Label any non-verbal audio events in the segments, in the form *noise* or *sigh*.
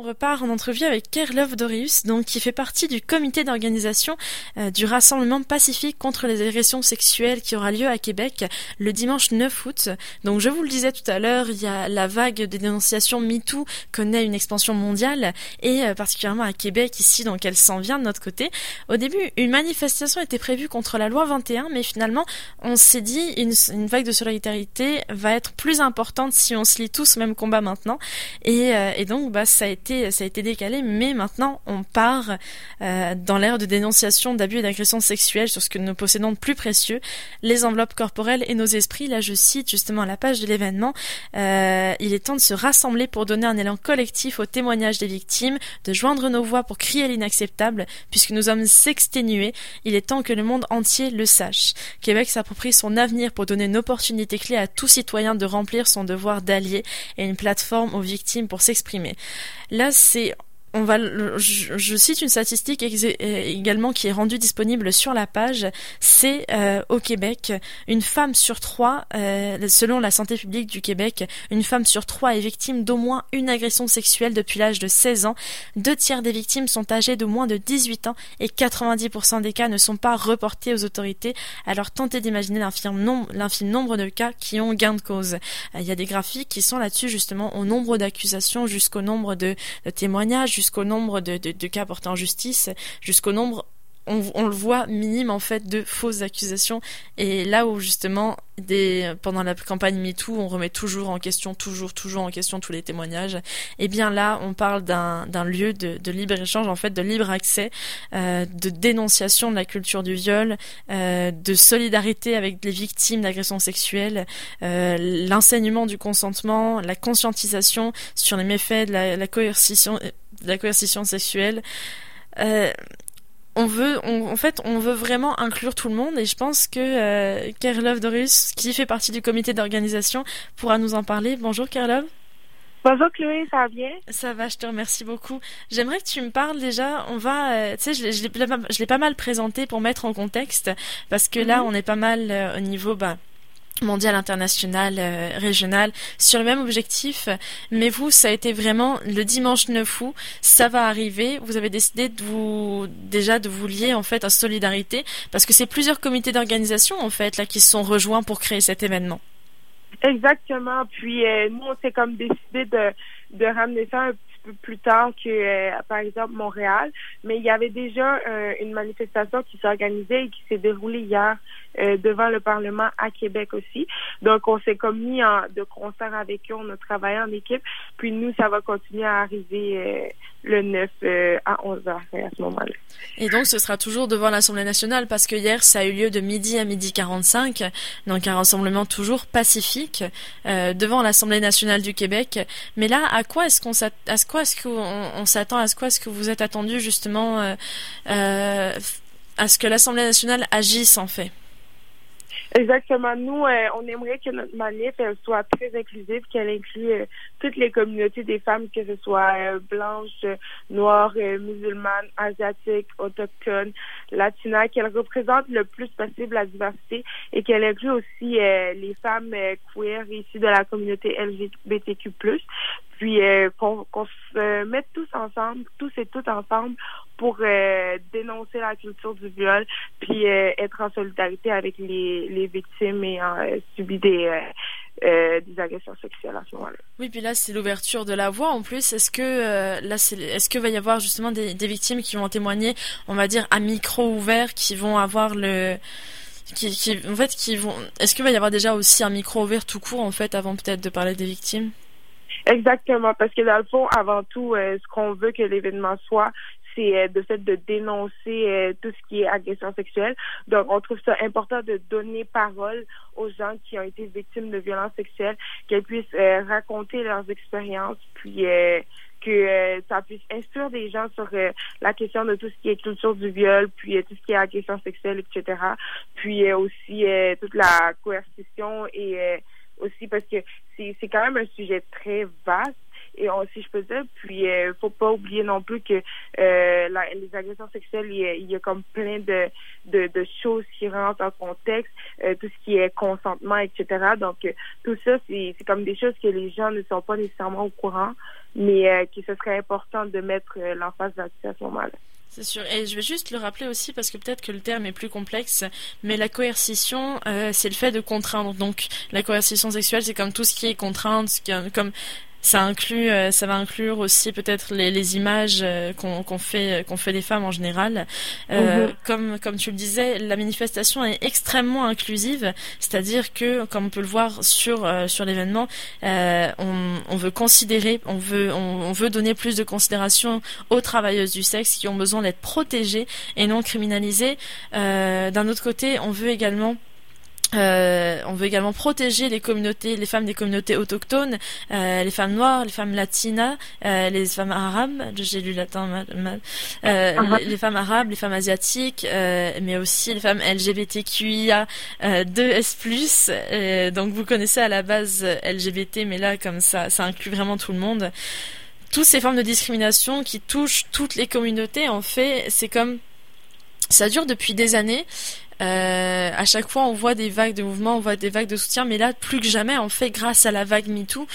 on repart en entrevue avec Kerlov Dorius, donc qui fait partie du comité d'organisation euh, du Rassemblement pacifique contre les agressions sexuelles qui aura lieu à Québec le dimanche 9 août. Donc je vous le disais tout à l'heure, il y a la vague de dénonciation MeToo connaît une expansion mondiale et euh, particulièrement à Québec ici, donc elle s'en vient de notre côté. Au début, une manifestation était prévue contre la loi 21, mais finalement, on s'est dit une, une vague de solidarité va être plus importante si on se lie tous au même combat maintenant. Et, euh, et donc, bah, ça a été ça a été décalé, mais maintenant on part euh, dans l'ère de dénonciation d'abus et d'agressions sexuelles sur ce que nous possédons de plus précieux, les enveloppes corporelles et nos esprits. Là, je cite justement la page de l'événement. Euh, il est temps de se rassembler pour donner un élan collectif au témoignage des victimes, de joindre nos voix pour crier l'inacceptable, puisque nous sommes s'exténuer. Il est temps que le monde entier le sache. Québec s'approprie son avenir pour donner une opportunité clé à tout citoyen de remplir son devoir d'allié et une plateforme aux victimes pour s'exprimer. Là, c'est on va, je, cite une statistique également qui est rendue disponible sur la page. C'est euh, au Québec, une femme sur trois, euh, selon la santé publique du Québec, une femme sur trois est victime d'au moins une agression sexuelle depuis l'âge de 16 ans. Deux tiers des victimes sont âgées de moins de 18 ans et 90% des cas ne sont pas reportés aux autorités. Alors tentez d'imaginer l'infime nombre, de cas qui ont gain de cause. Euh, il y a des graphiques qui sont là-dessus justement au nombre d'accusations jusqu'au nombre de témoignages jusqu'au nombre de, cas portés en justice, jusqu'au nombre on, le voit minime en fait de fausses accusations. Et là où justement pendant la campagne MeToo on remet toujours en question toujours toujours en question tous les témoignages et eh bien là on parle d'un lieu de, libre échange en fait de libre accès euh, de dénonciation de la culture du viol euh, de solidarité avec les victimes d'agressions sexuelles euh, l'enseignement du consentement la conscientisation sur les méfaits de la, coercition la coercition sexuelle. Euh, on veut, en fait, on veut vraiment inclure tout le monde et je pense que euh, Kerlov Dorus, qui fait partie du comité d'organisation, pourra nous en parler. Bonjour Kerlov. Bonjour Chloé, ça va bien? Ça va, je te remercie beaucoup. J'aimerais que tu me parles déjà, on va, euh, tu sais, je l'ai pas mal présenté pour mettre en contexte, parce que là, mhm. on est pas mal euh, au niveau, bah, mondial, international, euh, régional, sur le même objectif. Mais vous, ça a été vraiment le dimanche 9 août, ça va arriver. Vous avez décidé de vous déjà de vous lier en fait à solidarité parce que c'est plusieurs comités d'organisation en fait là qui se sont rejoints pour créer cet événement. Exactement. Puis euh, nous, on s'est comme décidé de de ramener ça un peu plus tard que, euh, par exemple, Montréal. Mais il y avait déjà une manifestation qui s'est organisée et qui s'est déroulée hier euh, devant le Parlement à Québec aussi. Donc, on s'est comme en, de concert avec eux, on a travaillé en équipe. Puis nous, ça va continuer à arriver le 9 à 11 heures à ce moment-là. Et donc, ce sera toujours devant l'Assemblée nationale parce que hier, ça a eu lieu de midi à midi 45, donc un rassemblement toujours pacifique devant l'Assemblée nationale du Québec. Mais là, à quoi est-ce qu'on s'attend quoi est-ce qu'on s'attend à ce quoi est-ce que vous êtes attendu justement euh, euh, à ce que l'Assemblée nationale agisse en fait? Exactement. Nous, euh, on aimerait que notre manif soit très inclusive, qu'elle inclue toutes les communautés des femmes, que ce soit blanches, noires, musulmanes, asiatiques, autochtones, latinas, qu'elle représente le plus possible la diversité et qu'elle inclue aussi les femmes queer issues de la communauté LGBTQ+ puis euh, qu'on se mette tous ensemble, tous et toutes ensemble, pour euh, dénoncer la culture du viol, puis euh, être en solidarité avec les, les victimes ayant subi des des agressions sexuelles à ce moment-là. Oui, puis là c'est l'ouverture de la voix en plus. Est-ce que là c'est est-ce que va y avoir justement des, des victimes qui vont témoigner, on va dire à micro ouvert, qui vont avoir le qui, qui en fait qui vont est-ce qu'il va y avoir déjà aussi un micro ouvert tout court en fait avant peut-être de parler des victimes? Exactement, parce que dans le fond, avant tout, euh, ce qu'on veut que l'événement soit, c'est euh, de fait de dénoncer euh, tout ce qui est agression sexuelle. Donc, on trouve ça important de donner parole aux gens qui ont été victimes de violences sexuelles, qu'elles puissent raconter leurs expériences, puis que ça puisse instruire des gens sur la question de tout ce qui est culture du viol, puis tout ce qui est agression sexuelle, etc. Puis aussi toute la coercition et aussi parce que c'est quand même un sujet très vaste et on, si je peux dire. Puis, euh, faut pas oublier non plus que euh, les agressions sexuelles, il y, a, comme plein de, de, choses qui rentrent en contexte, euh, tout ce qui est consentement, etc. Donc, euh, tout ça, c'est comme des choses que les gens ne sont pas nécessairement au courant, mais que ce serait important de mettre l'emphase là-dessus à ce moment-là. C'est sûr. Et je vais juste le rappeler aussi parce que peut-être que le terme est plus complexe, mais la coercition, c'est le fait de contraindre. Donc la coercition sexuelle, c'est comme tout ce qui est contrainte, comme ça inclut, euh, ça va inclure aussi peut-être les, les images euh, qu'on fait, qu'on fait des femmes en général. Euh, mhm. Comme comme tu le disais, la manifestation est extrêmement inclusive, c'est-à-dire que, comme on peut le voir sur sur l'événement, on, on veut considérer, on veut on, on, veut donner plus de considération aux travailleuses du sexe qui ont besoin d'être protégées et non criminalisées. D'un autre côté, on veut également euh, on veut également protéger les communautés, les femmes des communautés autochtones, euh, les femmes noires, les femmes latinas, euh, les femmes arabes. J'ai lu latin mal. Uh-huh. les, femmes arabes, les femmes asiatiques, mais aussi les femmes LGBTQIA 2S+. donc vous connaissez à la base LGBT, mais là comme ça, ça inclut vraiment tout le monde. Toutes ces formes de discrimination qui touchent toutes les communautés, en fait, c'est comme ça dure depuis des années euh, à chaque fois, on voit des vagues de mouvements, on voit des vagues de soutien, mais là, plus que jamais, en fait, grâce à la vague MeToo,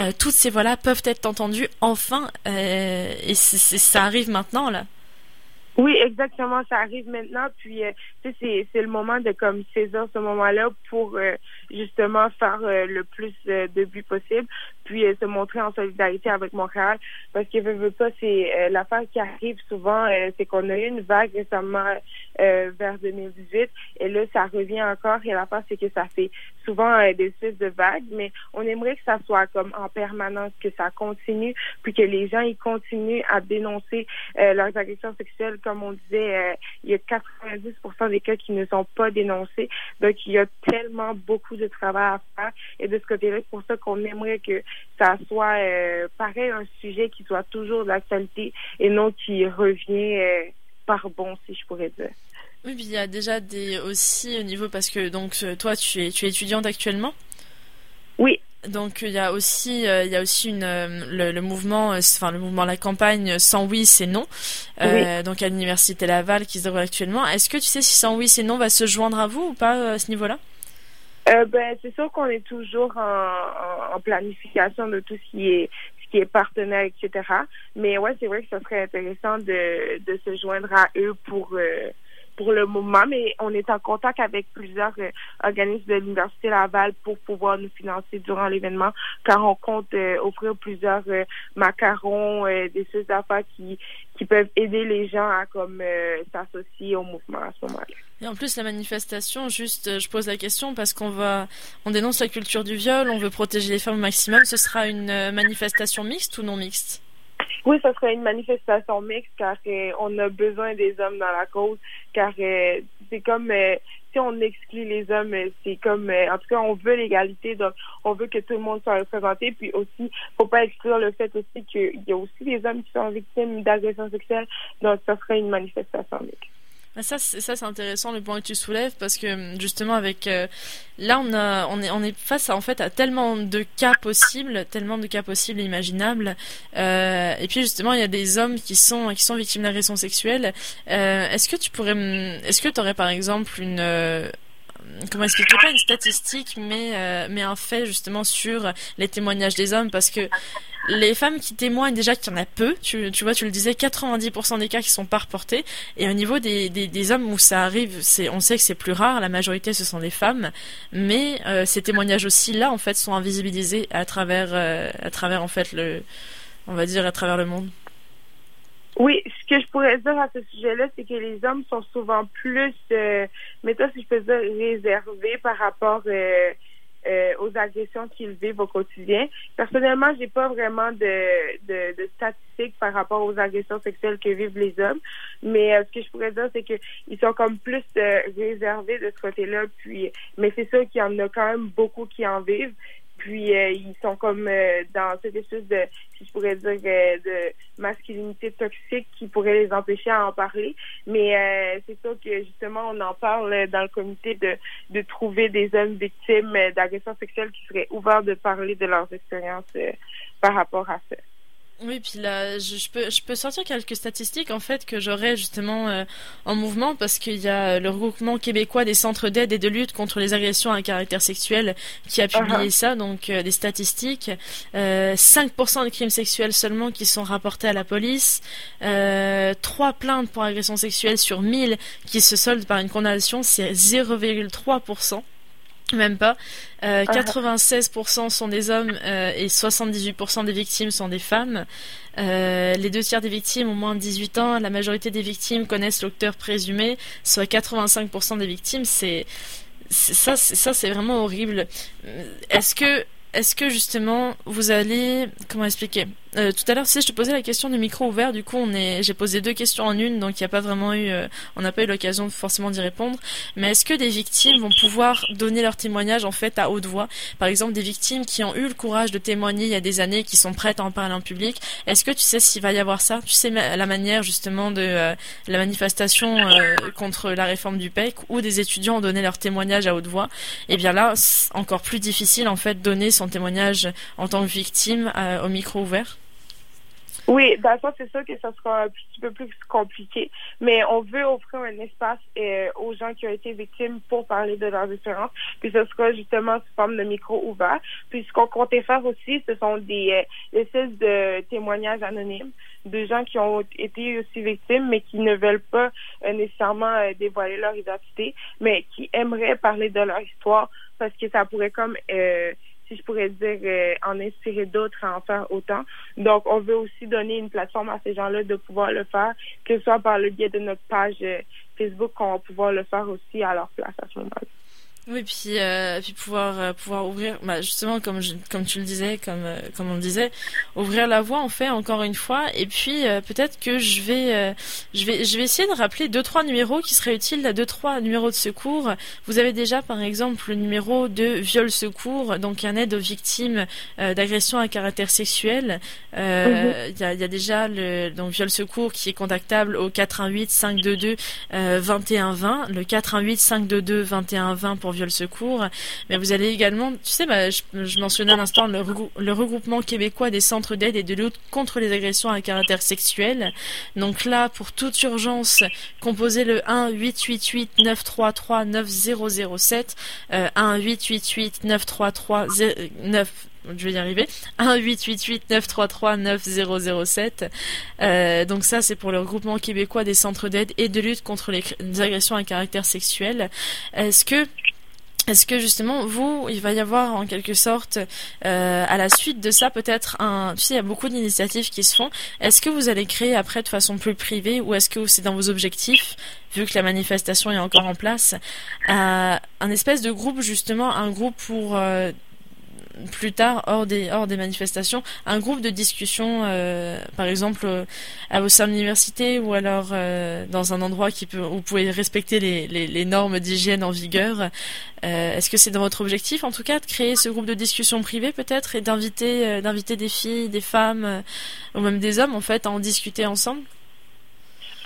euh, toutes ces voix-là peuvent être entendues enfin, euh, et ça arrive maintenant là. Oui, exactement, ça arrive maintenant, puis c'est c'est le moment de comme saisir ce moment-là pour justement faire le plus de buts possible, puis se montrer en solidarité avec Montréal, parce que veut, veut pas, c'est l'affaire qui arrive souvent, c'est qu'on a eu une vague récemment euh, vers 2018. Et là, ça revient encore. Et la part, c'est que ça fait souvent euh, des espèces de vagues, mais on aimerait que ça soit comme en permanence, que ça continue, puis que les gens ils continuent à dénoncer euh, leurs agressions sexuelles. Comme on disait, il y a 90% des cas qui ne sont pas dénoncés. Donc, il y a tellement beaucoup de travail à faire. Et de ce côté-là, c'est pour ça qu'on aimerait que ça soit pareil un sujet qui soit toujours d'actualité et non qui revient par bon, si je pourrais dire. Oui, puis il y a déjà des aussi au niveau parce que donc euh, toi tu es tu es étudiante actuellement? Oui. Donc il y a aussi euh, il y a aussi une euh, le, mouvement enfin le mouvement la campagne sans oui c'est non donc à l'université Laval qui se déroule actuellement. Est-ce que tu sais si sans oui c'est non va se joindre à vous ou pas à ce niveau-là? Ben c'est sûr qu'on est toujours en, en, planification de tout ce qui est qui est partenaire, etc. Mais ouais, c'est vrai que ça serait intéressant de, de se joindre à eux pour euh, pour le moment, mais on est en contact avec plusieurs euh, organismes de l'Université Laval pour pouvoir nous financer durant l'événement, car on compte euh, offrir plusieurs macarons, des choses d'affaires qui, qui peuvent aider les gens à comme s'associer au mouvement à ce moment-là. Et en plus, la manifestation, juste, euh, je pose la question parce qu'on va, on dénonce la culture du viol, on veut protéger les femmes au maximum. Ce sera une euh, manifestation mixte ou non mixte? Oui, ce sera une manifestation mixte car euh, on a besoin des hommes dans la cause. Car c'est comme si on exclut les hommes, c'est comme, en tout cas, on veut l'égalité, donc on veut que tout le monde soit représenté. Puis aussi, faut pas exclure le fait aussi qu'il y a aussi des hommes qui sont victimes d'agressions sexuelles. Donc, ce sera une manifestation. Ah, ça, c'est, intéressant le point que tu soulèves parce que justement avec euh, là on a on est on est face à, en fait à tellement de cas possibles, tellement de cas possibles et imaginables. Euh, et puis justement il y a des hommes qui sont qui sont victimes d'agressions sexuelles. Euh, est-ce que tu pourrais est-ce que tu aurais par exemple une euh, comment expliquer pas une statistique mais euh, mais un fait justement sur les témoignages des hommes? Parce que les femmes qui témoignent déjà qu'il y en a peu, tu, tu vois, tu le disais, 90% des cas qui sont pas reportés. Et au niveau des, des, des hommes où ça arrive, c'est, on sait que c'est plus rare, la majorité ce sont des femmes, mais euh, ces témoignages aussi là, en fait, sont invisibilisés à travers, euh, à travers en fait le, on va dire à travers le monde. Oui, ce que je pourrais dire à ce sujet-là, c'est que les hommes sont souvent plus, euh, mais toi, si je peux dire, réservés par rapport euh, euh, aux agressions qu'ils vivent au quotidien. Personnellement, j'ai pas vraiment de, de, de, statistiques par rapport aux agressions sexuelles que vivent les hommes, mais euh, ce que je pourrais dire, c'est que ils sont comme plus euh, réservés de ce côté-là. Puis, mais c'est sûr qu'il y en a quand même beaucoup qui en vivent. Puis euh, ils sont comme euh, dans cette espèce de, si je pourrais dire, euh, de masculinité toxique qui pourrait les empêcher à en parler. Mais c'est sûr que justement, on en parle dans le comité de, de trouver des hommes victimes d'agressions sexuelles qui seraient ouverts de parler de leurs expériences par rapport à ça. Oui, puis là, je, peux, je peux sortir quelques statistiques en fait que j'aurais justement euh, en mouvement parce qu'il y a le regroupement québécois des centres d'aide et de lutte contre les agressions à caractère sexuel qui a publié uh-huh. ça, donc euh, des statistiques. 5% euh, de crimes sexuels seulement qui sont rapportés à la police, 3 plaintes pour agression sexuelle sur 1000 qui se soldent par une condamnation, c'est 0,3%. Même pas. 96% euh, sont des hommes euh, et 78% des victimes sont des femmes. Euh, les deux tiers des victimes ont moins de 18 ans. La majorité des victimes connaissent l'auteur présumé, soit 85% des victimes. C'est ça, ça c'est vraiment horrible. Est-ce que est-ce que justement vous allez comment expliquer euh, tout à l'heure, si je te posais la question du micro ouvert, du coup, on est, j'ai posé deux questions en une, donc il n'y a pas vraiment eu, euh, on n'a pas eu l'occasion forcément d'y répondre. Mais est-ce que des victimes vont pouvoir donner leur témoignage en fait à haute voix? Par exemple, des victimes qui ont eu le courage de témoigner il y a des années, qui sont prêtes à en parler en public. Est-ce que tu sais s'il va y avoir ça? Tu sais la manière justement de euh, la manifestation contre la réforme du PEC, où des étudiants ont donné leur témoignage à haute voix? Et eh bien là, encore plus difficile en fait donner son témoignage en tant que victime au micro ouvert? Oui, ça, c'est sûr que ça sera un petit peu plus compliqué, mais on veut offrir un espace euh, aux gens qui ont été victimes pour parler de leurs expériences, puis ce sera justement sous forme de micro ouvert. Puis ce qu'on comptait faire aussi, ce sont des euh, espèces de témoignages anonymes de gens qui ont été aussi victimes, mais qui ne veulent pas euh, nécessairement euh, dévoiler leur identité, mais qui aimeraient parler de leur histoire parce que ça pourrait comme si je pourrais dire, euh, en inspirer d'autres à en faire autant. Donc, on veut aussi donner une plateforme à ces gens-là de pouvoir le faire, que ce soit par le biais de notre page euh, Facebook, qu'on va pouvoir le faire aussi à leur place à ce moment-là. Oui, puis euh, puis pouvoir euh, pouvoir ouvrir, bah, justement comme comme tu le disais, comme euh, comme on le disait, ouvrir la voie en fait encore une fois. Et puis euh, peut-être que je vais je vais je vais essayer de rappeler deux trois numéros qui seraient utiles, deux trois numéros de secours. Vous avez déjà par exemple le numéro de viol secours, donc un aide aux victimes d'agressions à caractère sexuel. Mhm. Il y, a, y a déjà le donc viol secours qui est contactable au 418 522 2120, le 418 522 2120 pour viol secours. Mais vous allez également, tu sais, bah, je, mentionnais à l'instant le, regroupement québécois des centres d'aide et de lutte contre les agressions à caractère sexuel. Donc là, pour toute urgence, composez le 1 888 933 9007, euh, 1 888 933 9 je vais y arriver. 1 888 933 9007. Euh, donc ça, c'est pour le regroupement québécois des centres d'aide et de lutte contre les agressions à caractère sexuel. Est-ce que est-ce que justement vous, il va y avoir en quelque sorte euh, à la suite de ça peut-être un, tu sais, il y a beaucoup d'initiatives qui se font. Est-ce que vous allez créer après de façon plus privée ou est-ce que c'est dans vos objectifs, vu que la manifestation est encore en place, euh, un espèce de groupe justement, un groupe pour euh, plus tard, hors des, manifestations, un groupe de discussion, euh, par exemple, euh, à au sein de l'université ou alors euh, dans un endroit où vous pouvez respecter les, normes d'hygiène en vigueur. Est-ce que c'est dans votre objectif, en tout cas, de créer ce groupe de discussion privée peut-être et d'inviter des filles, des femmes ou même des hommes, en fait, à en discuter ensemble?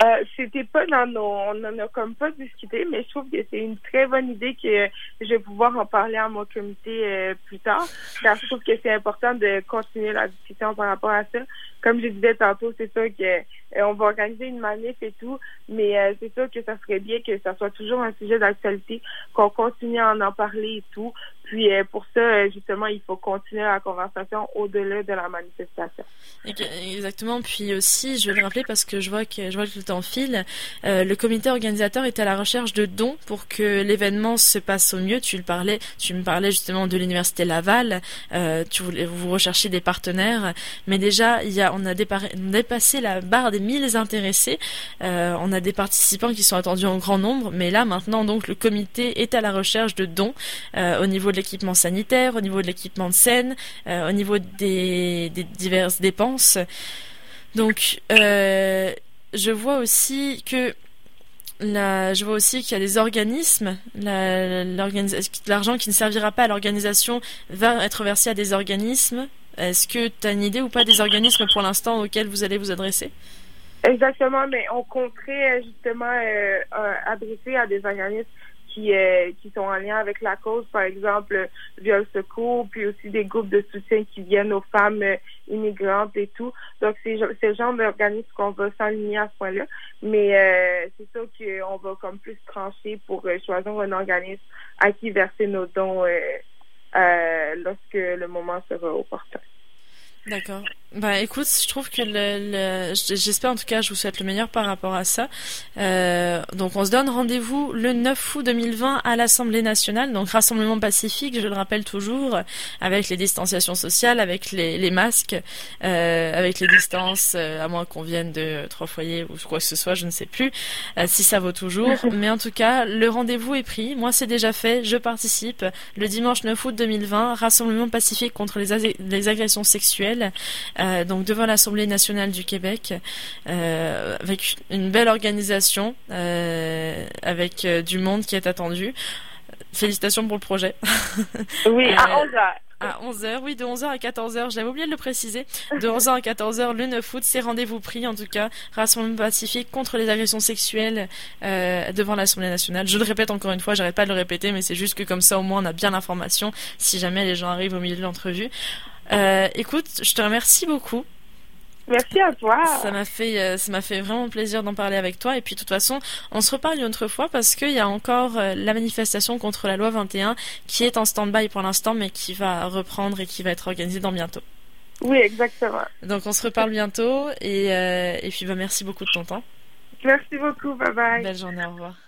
Euh, c'était pas dans nos, on en a comme pas discuté, mais je trouve que c'est une très bonne idée que je vais pouvoir en parler à mon comité euh, plus tard. Car je trouve que c'est important de continuer la discussion par rapport à ça. Comme je disais tantôt, c'est sûr que euh, on va organiser une manif et tout, mais c'est sûr que ça serait bien que ça soit toujours un sujet d'actualité, qu'on continue à en, en parler et tout, puis euh, pour ça, euh, justement, il faut continuer la conversation au-delà de la manifestation. Exactement. Puis aussi, je vais le rappeler parce que je vois que je vois que le temps file. Euh, le comité organisateur est à la recherche de dons pour que l'événement se passe au mieux. Tu le parlais, tu me parlais justement de l'université Laval. tu voulais, vous recherchez des partenaires, mais déjà, il y a, on a dépassé la barre des 1000 intéressés. on a des participants qui sont attendus en grand nombre, mais là maintenant, donc, le comité est à la recherche de dons au niveau de l'équipement sanitaire, au niveau de l'équipement de scène, euh, au niveau des, diverses dépenses. Donc, euh, je vois aussi que je vois aussi qu'il y a des organismes, l'argent qui ne servira pas à l'organisation va être versé à des organismes. Est-ce que tu as une idée ou pas des organismes pour l'instant auxquels vous allez vous adresser? Exactement, mais on compterait justement euh, adresser à des organismes qui qui sont en lien avec la cause, par exemple Viol Secours, puis aussi des groupes de soutien qui viennent aux femmes immigrantes et tout. Donc c'est le genre d'organisme qu'on va s'aligner à ce point-là. Mais c'est sûr qu'on va comme plus trancher pour choisir un organisme à qui verser nos dons lorsque le moment sera opportun. D'accord. Bah écoute, je trouve que le, j'espère en tout cas, je vous souhaite le meilleur par rapport à ça. Euh, donc on se donne rendez-vous le 9 août 2020 à l'Assemblée nationale, donc rassemblement pacifique, je le rappelle toujours, avec les distanciations sociales, avec les, les masques, euh, avec les distances, euh, à moins qu'on vienne de trois foyers ou quoi que ce soit, je ne sais plus euh, si ça vaut toujours. *laughs* Mais en tout cas, le rendez-vous est pris. Moi, c'est déjà fait. Je participe le dimanche 9 août 2020, rassemblement pacifique contre les, les agressions sexuelles. Euh, donc devant l'Assemblée nationale du Québec, euh, avec une belle organisation, euh, avec du monde qui est attendu. Félicitations pour le projet. *laughs* Oui, à 11h. À 11h, oui, de 11h à 14h, j'avais oublié de le préciser. De 11h à 14h, le 9 août, c'est rendez-vous pris, en tout cas, Rassemblement pacifique contre les agressions sexuelles devant l'Assemblée nationale. Je le répète encore une fois, j'arrête pas de le répéter, mais c'est juste que comme ça, au moins, on a bien l'information si jamais les gens arrivent au milieu de l'entrevue. Euh, écoute, je te remercie beaucoup. Merci à toi. Ça m'a fait, euh, ça m'a fait vraiment plaisir d'en parler avec toi. Et puis, de toute façon, on se reparle une autre fois parce qu'il y a encore euh, la manifestation contre la loi 21 qui est en stand-by pour l'instant, mais qui va reprendre et qui va être organisée dans bientôt. Oui, exactement. Donc, on se reparle bientôt. Et, et puis, bah, merci beaucoup de ton temps. Merci beaucoup. Bye bye. Belle journée. Au revoir.